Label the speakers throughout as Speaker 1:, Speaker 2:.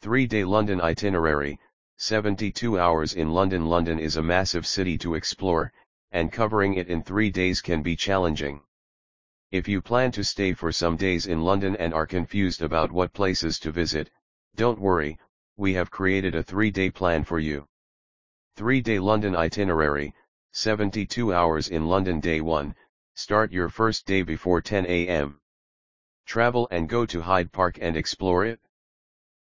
Speaker 1: 3-day London itinerary, 72 hours in London London is a massive city to explore, and covering it in 3 days can be challenging. If you plan to stay for some days in London and are confused about what places to visit, don't worry, we have created a 3-day plan for you. 3-day London itinerary, 72 hours in London Day 1, start your first day before 10 am. Travel and go to Hyde Park and explore it.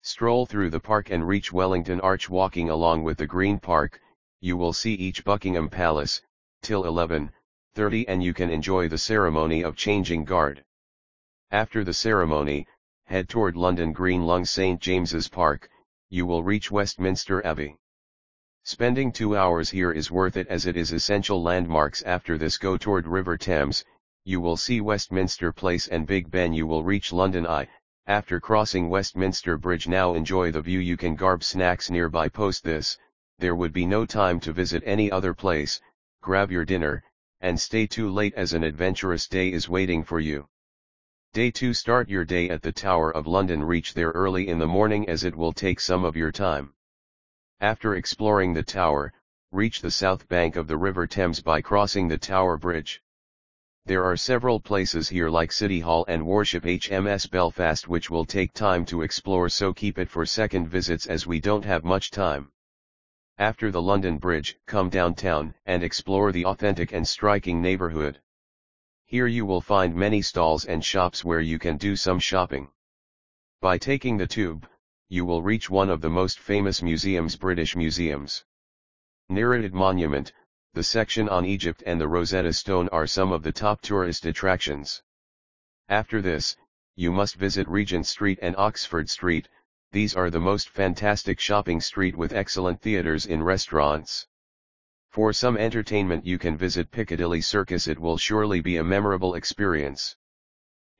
Speaker 1: Stroll through the park and reach Wellington Arch walking along with the Green Park, you will see each Buckingham Palace, till 11.30 and you can enjoy the ceremony of changing guard. After the ceremony, head toward London Green Lung St. James's Park, you will reach Westminster Abbey. Spending two hours here is worth it as it is essential landmarks after this go toward River Thames, you will see Westminster Palace and Big Ben you will reach London Eye, after crossing Westminster Bridge now enjoy the view you can garb snacks nearby post this, there would be no time to visit any other place, grab your dinner, and stay too late as an adventurous day is waiting for you. Day 2 Start your day at the Tower of London reach there early in the morning as it will take some of your time. After exploring the tower, reach the south bank of the River Thames by crossing the Tower Bridge. There are several places here like City Hall and Warship HMS Belfast which will take time to explore so keep it for second visits as we don't have much time. After the London Bridge, come downtown and explore the authentic and striking neighborhood. Here you will find many stalls and shops where you can do some shopping. By taking the tube, you will reach one of the most famous museums British museums. Nereid Monument, the section on Egypt and the Rosetta Stone are some of the top tourist attractions. After this, you must visit Regent Street and Oxford Street, these are the most fantastic shopping street with excellent theatres in restaurants. For some entertainment you can visit Piccadilly Circus it will surely be a memorable experience.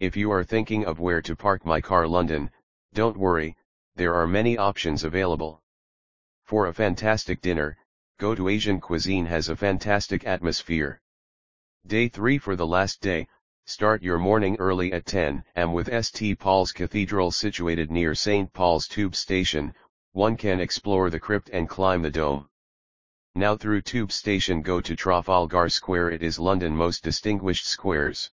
Speaker 1: If you are thinking of where to park my car London, don't worry, there are many options available. For a fantastic dinner, Go to Asian cuisine has a fantastic atmosphere. Day 3 for the last day, start your morning early at 10 am with St. Paul's Cathedral situated near St. Paul's Tube Station, one can explore the crypt and climb the dome. Now through Tube Station go to Trafalgar Square it is London most distinguished squares.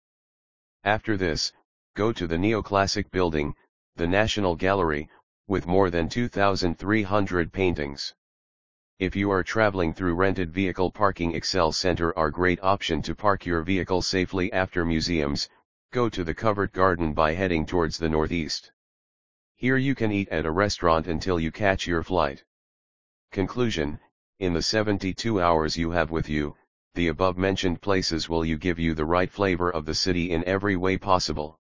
Speaker 1: After this, go to the neoclassic building, the National Gallery, with more than 2,300 paintings. If you are traveling through rented vehicle parking Excel Center are great option to park your vehicle safely after museums, go to the Covent Garden by heading towards the northeast. Here you can eat at a restaurant until you catch your flight. Conclusion, in the 72 hours you have with you, the above mentioned places will you give you the right flavor of the city in every way possible.